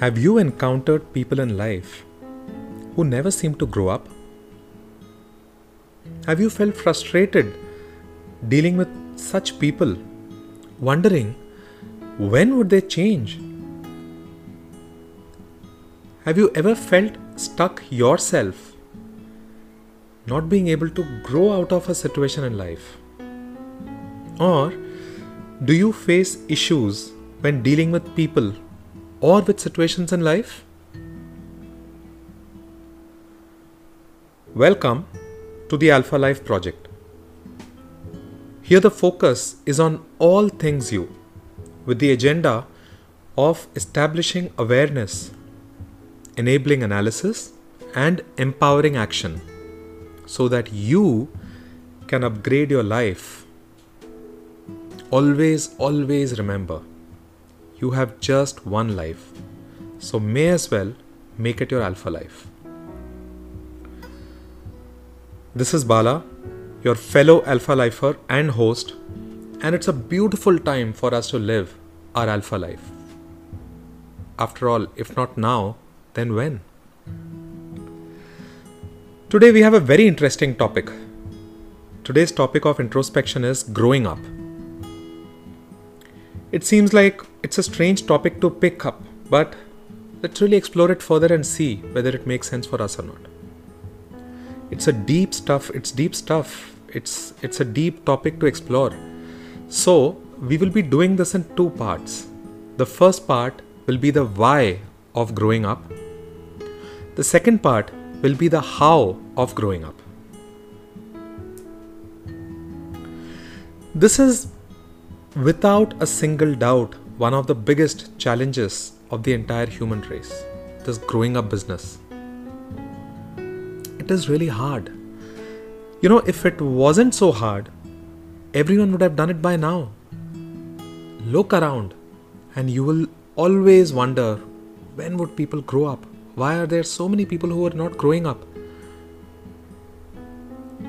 Have you encountered people in life who never seem to grow up? Have you felt frustrated dealing with such people, wondering when would they change? Have you ever felt stuck yourself, not being able to grow out of a situation in life? Or do you face issues when dealing with people or with situations in life? Welcome to the Alpha Life project. Here, the focus is on all things you, with the agenda of establishing awareness, enabling analysis, and empowering action so that you can upgrade your life. Always, always remember you have just one life, so may as well make it your alpha life. This is Bala, your fellow alpha lifer and host, and it's a beautiful time for us to live our alpha life. After all, if not now, then when? Today we have a very interesting topic. Today's topic of introspection is growing up. It seems like it's a strange topic to pick up, but let's really explore it further and see whether it makes sense for us or not. It's a deep stuff, it's deep stuff. It's it's a deep topic to explore. So, we will be doing this in two parts. The first part will be the why of growing up. The second part will be the how of growing up. This is without a single doubt one of the biggest challenges of the entire human race this growing up business. It is really hard. You know, if it wasn't so hard, everyone would have done it by now. Look around and you will always wonder when would people grow up? Why are there so many people who are not growing up?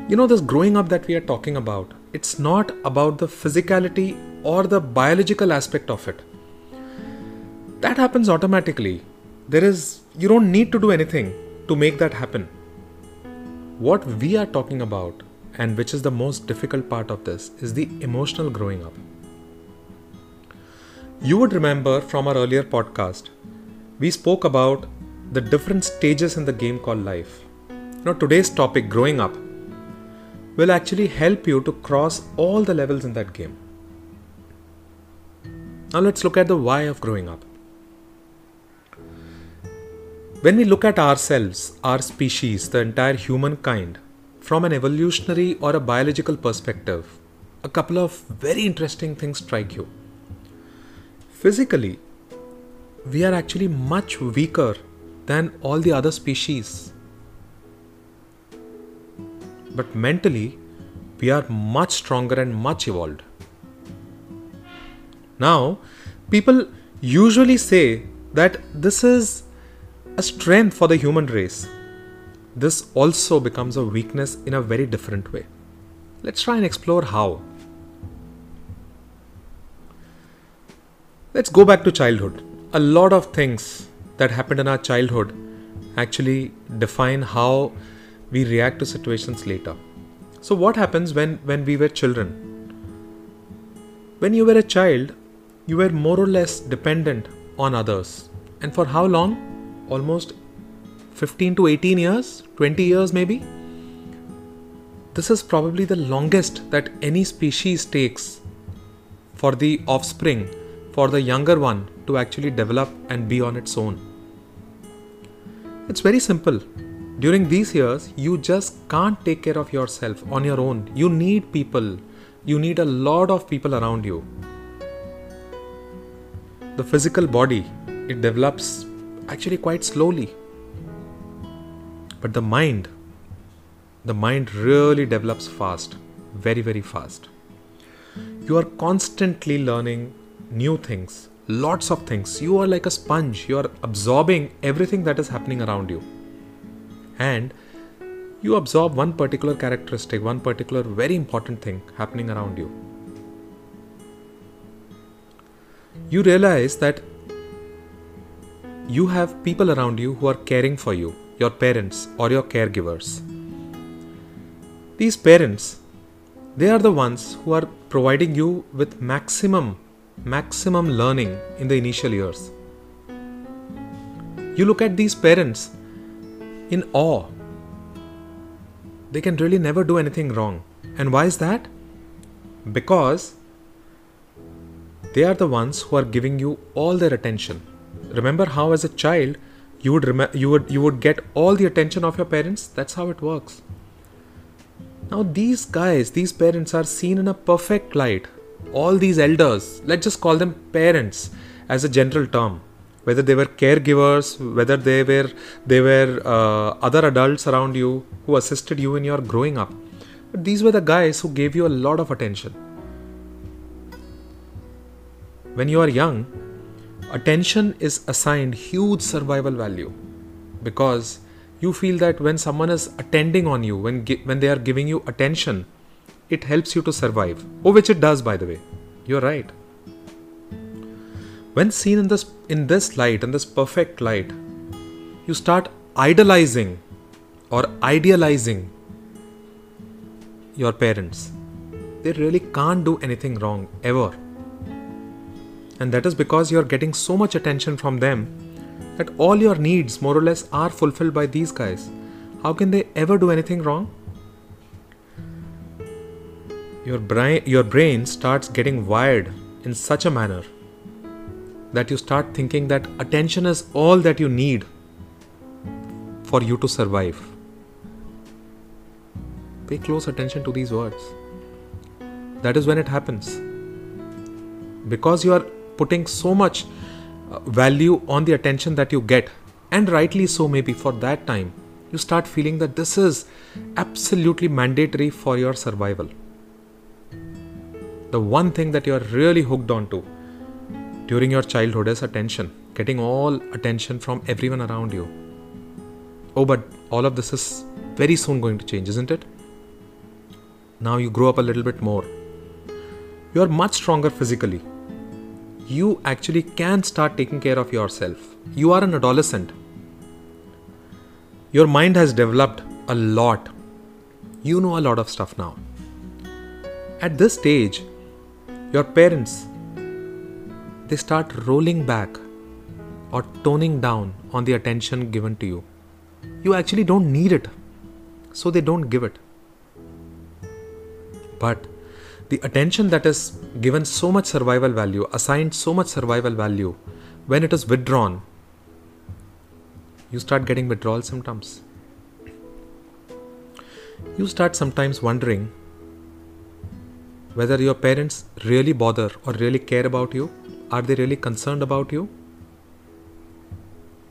You know, this growing up that we are talking about, it's not about the physicality or the biological aspect of it. That happens automatically. There is, you don't need to do anything to make that happen. What we are talking about, and which is the most difficult part of this, is the emotional growing up. You would remember from our earlier podcast, we spoke about the different stages in the game called life. Now, today's topic, growing up, will actually help you to cross all the levels in that game. Now let's look at the why of growing up. When we look at ourselves, our species, the entire humankind, from an evolutionary or a biological perspective, a couple of very interesting things strike you. Physically, we are actually much weaker than all the other species. But mentally, we are much stronger and much evolved. Now, people usually say that this is a strength for the human race. This also becomes a weakness in a very different way. Let's try and explore how. Let's go back to childhood. A lot of things that happened in our childhood actually define how we react to situations later. So, what happens when, when we were children? When you were a child, you were more or less dependent on others. And for how long? Almost 15 to 18 years, 20 years maybe. This is probably the longest that any species takes for the offspring, for the younger one to actually develop and be on its own. It's very simple. During these years, you just can't take care of yourself on your own. You need people. You need a lot of people around you the physical body it develops actually quite slowly. But the mind the mind really develops fast very very fast. You are constantly learning new things lots of things. You are like a sponge you are absorbing everything that is happening around you. And you absorb one particular characteristic one particular very important thing happening around you you realize that you have people around you who are caring for you, your parents or your caregivers. These parents, they are the ones who are providing you with maximum, maximum learning in the initial years. You look at these parents in awe. They can really never do anything wrong. And why is that? Because they are the ones who are giving you all their attention. Remember how as a child you would rem- you would you would get all the attention of your parents? That's how it works. Now these guys, these parents are seen in a perfect light. All these elders, let's just call them parents as a general term whether they were caregivers whether they were they were uh, other adults around you who assisted you in your growing up but these were the guys who gave you a lot of attention when you are young attention is assigned huge survival value because you feel that when someone is attending on you when when they are giving you attention it helps you to survive oh which it does by the way. You're right. When seen in this in this light in this perfect light you start idolizing or idealizing your parents. They really can't do anything wrong ever and that is because you're getting so much attention from them that all your needs more or less are fulfilled by these guys how can they ever do anything wrong your brain your brain starts getting wired in such a manner that you start thinking that attention is all that you need for you to survive. Pay close attention to these words. That is when it happens. Because you are putting so much uh, value on the attention that you get, and rightly so, maybe for that time, you start feeling that this is absolutely mandatory for your survival. The one thing that you are really hooked on to during your childhood is attention, getting all attention from everyone around you. Oh, but all of this is very soon going to change, isn't it? Now you grow up a little bit more. You are much stronger physically. You actually can start taking care of yourself. You are an adolescent. Your mind has developed a lot. You know a lot of stuff now. At this stage, your parents they start rolling back or toning down on the attention given to you. You actually don't need it, so they don't give it. But the attention that is given so much survival value, assigned so much survival value, when it is withdrawn, you start getting withdrawal symptoms. You start sometimes wondering whether your parents really bother or really care about you are they really concerned about you?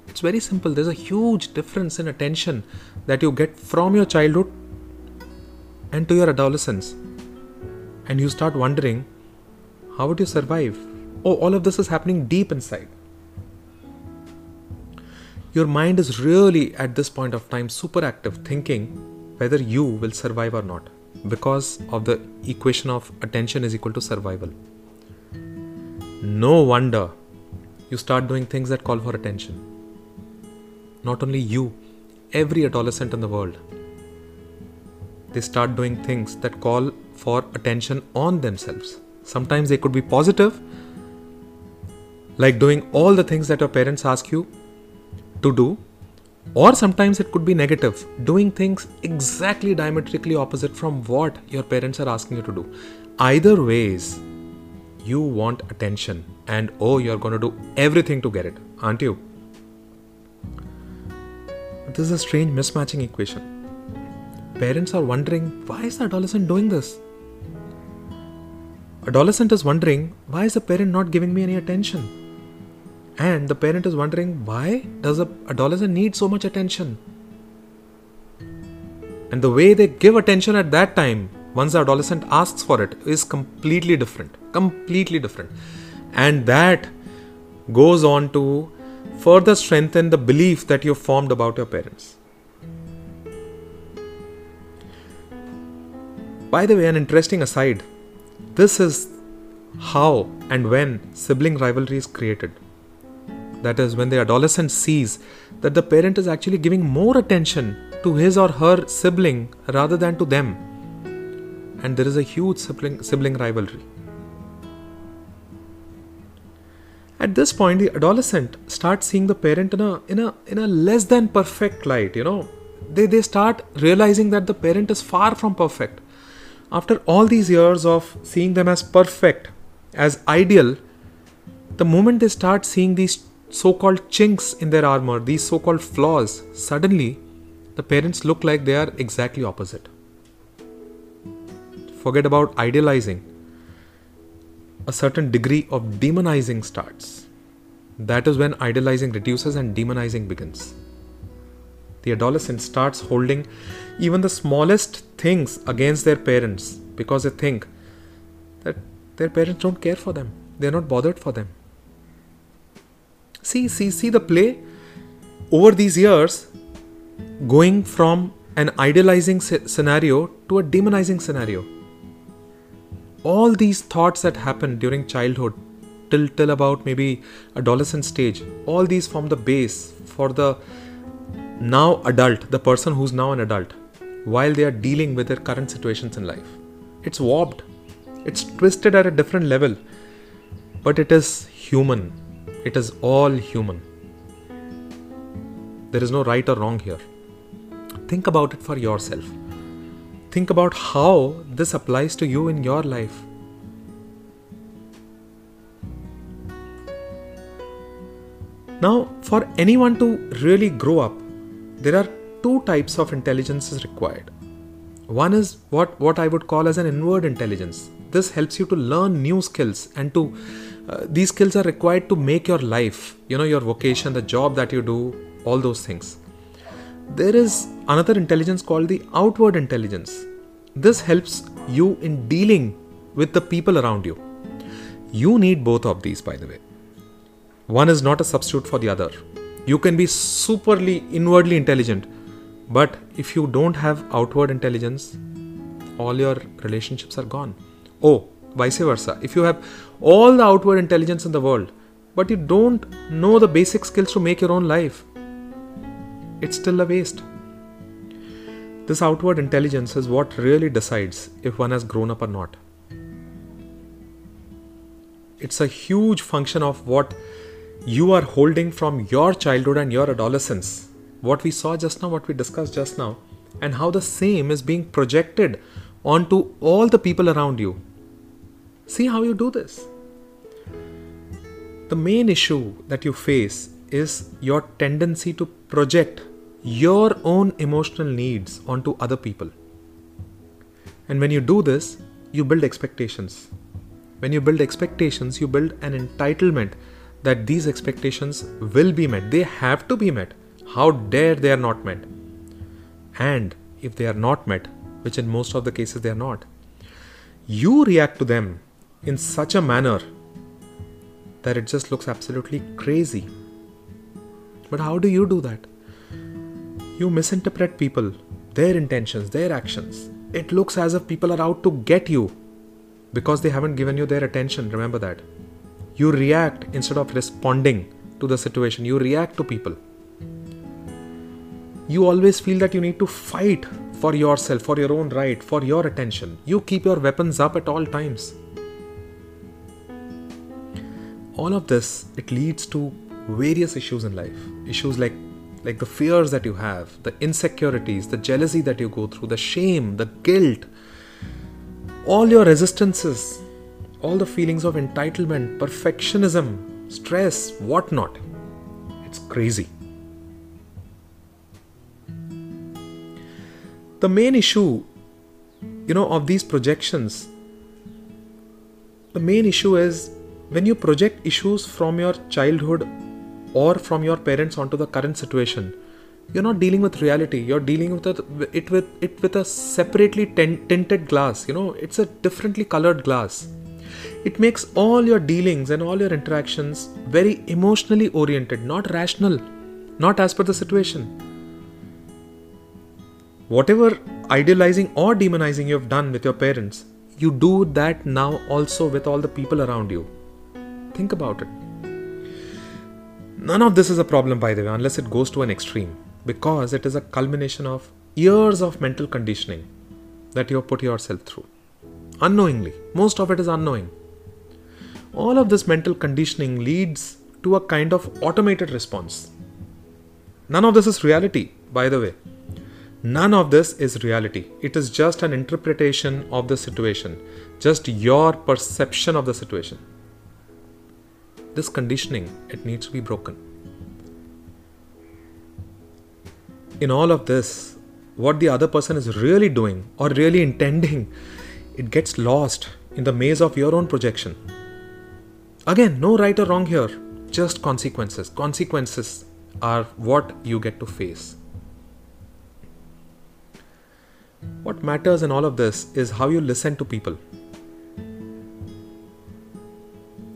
It's very simple. There's a huge difference in attention that you get from your childhood and to your adolescence. And you start wondering, how would you survive? Oh, all of this is happening deep inside. Your mind is really at this point of time super active, thinking whether you will survive or not because of the equation of attention is equal to survival. No wonder you start doing things that call for attention. Not only you, every adolescent in the world. They start doing things that call for attention on themselves. Sometimes they could be positive, like doing all the things that your parents ask you to do, or sometimes it could be negative, doing things exactly diametrically opposite from what your parents are asking you to do. Either ways, you want attention and oh, you're going to do everything to get it, aren't you? This is a strange mismatching equation. Parents are wondering why is the adolescent doing this? Adolescent is wondering why is the parent not giving me any attention? And the parent is wondering why does the adolescent need so much attention? And the way they give attention at that time once the adolescent asks for it is completely different completely different and that goes on to further strengthen the belief that you've formed about your parents by the way an interesting aside this is how and when sibling rivalry is created that is, when the adolescent sees that the parent is actually giving more attention to his or her sibling rather than to them, and there is a huge sibling, sibling rivalry. At this point, the adolescent starts seeing the parent in a in a in a less than perfect light. You know, they they start realizing that the parent is far from perfect. After all these years of seeing them as perfect, as ideal, the moment they start seeing these so called chinks in their armor, these so called flaws, suddenly the parents look like they are exactly opposite. Forget about idealizing. A certain degree of demonizing starts. That is when idealizing reduces and demonizing begins. The adolescent starts holding even the smallest things against their parents because they think that their parents don't care for them, they're not bothered for them. See, see, see the play over these years going from an idealizing scenario to a demonizing scenario. All these thoughts that happen during childhood till till about maybe adolescent stage, all these form the base for the now adult, the person who's now an adult, while they are dealing with their current situations in life. It's warped, it's twisted at a different level, but it is human it is all human. There is no right or wrong here. Think about it for yourself. Think about how this applies to you in your life. Now, for anyone to really grow up, there are two types of intelligence is required. One is what, what I would call as an inward intelligence. This helps you to learn new skills and to uh, these skills are required to make your life, you know, your vocation, the job that you do, all those things. There is another intelligence called the outward intelligence. This helps you in dealing with the people around you. You need both of these, by the way. One is not a substitute for the other. You can be superly inwardly intelligent, but if you don't have outward intelligence, all your relationships are gone. Oh, vice versa. If you have all the outward intelligence in the world, but you don't know the basic skills to make your own life, it's still a waste. This outward intelligence is what really decides if one has grown up or not. It's a huge function of what you are holding from your childhood and your adolescence. What we saw just now, what we discussed just now, and how the same is being projected onto all the people around you See how you do this. The main issue that you face is your tendency to project your own emotional needs onto other people. And when you do this, you build expectations. When you build expectations, you build an entitlement that these expectations will be met. They have to be met. How dare they are not met? And if they are not met, which in most of the cases they are not, you react to them in such a manner that it just looks absolutely crazy. But how do you do that? You misinterpret people, their intentions, their actions. It looks as if people are out to get you because they haven't given you their attention. Remember that. You react instead of responding to the situation, you react to people. You always feel that you need to fight for yourself, for your own right, for your attention. You keep your weapons up at all times. All of this it leads to various issues in life. Issues like like the fears that you have the insecurities the jealousy that you go through the shame the guilt. All your resistances all the feelings of entitlement perfectionism stress whatnot. It's crazy the main issue you know of these projections the main issue is when you project issues from your childhood or from your parents onto the current situation you're not dealing with reality. You're dealing with it with it with a separately tinted glass you know it's a differently colored glass. It makes all your dealings and all your interactions very emotionally oriented not rational not as per the situation whatever idealizing or demonizing you have done with your parents you do that now also with all the people around you Think about it. None of this is a problem, by the way, unless it goes to an extreme, because it is a culmination of years of mental conditioning that you have put yourself through. Unknowingly. Most of it is unknowing. All of this mental conditioning leads to a kind of automated response. None of this is reality, by the way. None of this is reality. It is just an interpretation of the situation, just your perception of the situation. This conditioning, it needs to be broken. In all of this, what the other person is really doing or really intending, it gets lost in the maze of your own projection. Again, no right or wrong here, just consequences. Consequences are what you get to face. What matters in all of this is how you listen to people.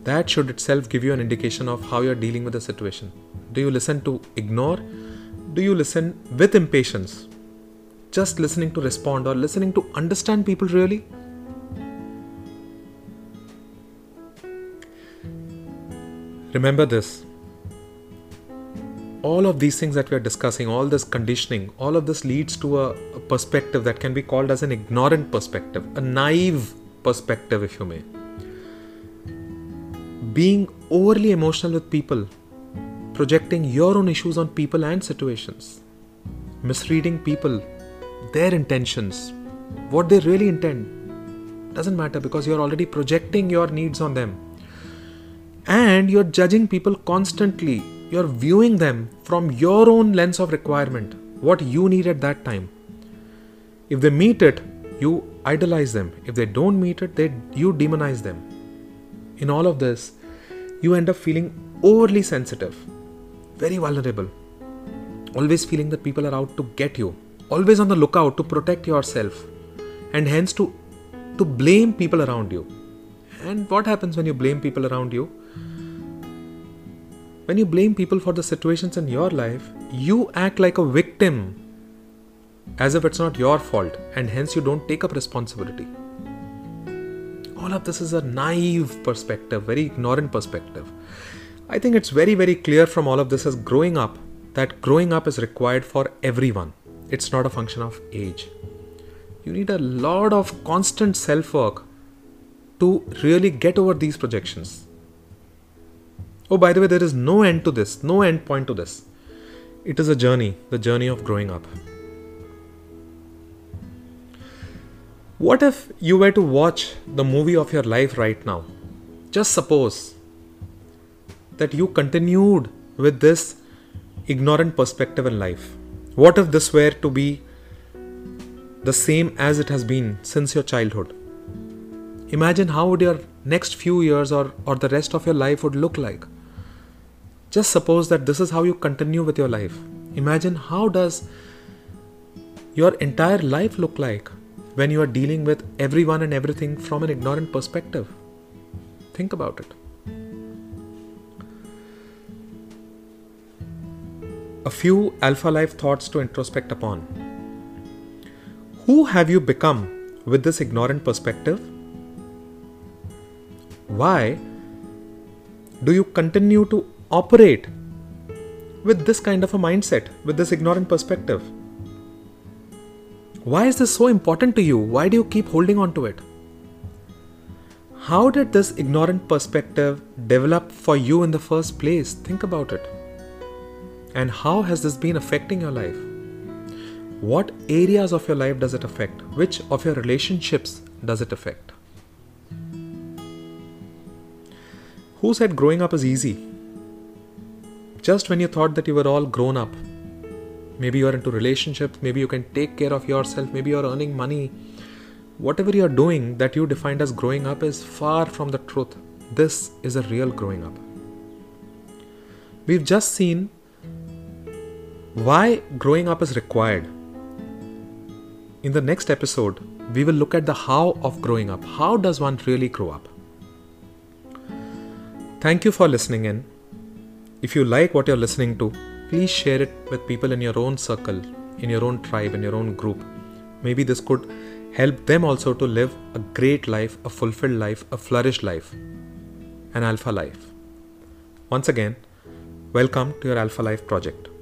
That should itself give you an indication of how you're dealing with the situation. Do you listen to ignore? Do you listen with impatience? Just listening to respond or listening to understand people really? Remember this all of these things that we are discussing, all this conditioning, all of this leads to a, a, perspective that can be called as an ignorant perspective, a naive perspective, if you may. Being overly emotional with people, projecting your own issues on people and situations, misreading people, their intentions, what they really intend, doesn't matter because you're already projecting your needs on them. And you're judging people constantly you're viewing them from your own lens of requirement, what you need at that time. If they meet it, you idolize them. If they don't meet it, they you demonize them. In all of this, you end up feeling overly sensitive, very vulnerable, always feeling that people are out to get you, always on the lookout to protect yourself, and hence to to blame people around you. And what happens when you blame people around you? When you blame people for the situations in your life, you act like a victim as if it's not your fault and hence you don't take up responsibility. All of this is a naive perspective, very ignorant perspective. I think it's very, very clear from all of this as growing up that growing up is required for everyone. It's not a function of age. You need a lot of constant self work to really get over these projections. Oh, by the way, there is no end to this, no end point to this. It is a journey, the journey of growing up. What if you were to watch the movie of your life right now? Just suppose that you continued with this ignorant perspective in life. What if this were to be the same as it has been since your childhood? Imagine how would your next few years or, or the rest of your life would look like. Just suppose that this is how you continue with your life. Imagine how does your entire life look like when you are dealing with everyone and everything from an ignorant perspective. Think about it. A few Alpha Life thoughts to introspect upon. Who have you become with this ignorant perspective? Why do you continue to operate with this kind of a mindset, with this ignorant perspective? Why is this so important to you? Why do you keep holding on to it? How did this ignorant perspective develop for you in the first place? Think about it. And how has this been affecting your life? What areas of your life does it affect? Which of your relationships does it affect? Who said growing up is easy? Just when you thought that you were all grown up. Maybe you're into relationships, maybe you can take care of yourself, maybe you're earning money. Whatever you're doing that you defined as growing up is far from the truth. This is a real growing up. We've just seen why growing up is required. In the next episode, we will look at the how of growing up. How does one really grow up? Thank you for listening in. If you like what you're listening to, please share it with people in your own circle, in your own tribe, in your own group. Maybe this could help them also to live a great life, a fulfilled life, a flourished life, an alpha life. Once again, Welcome to your Alpha Life project.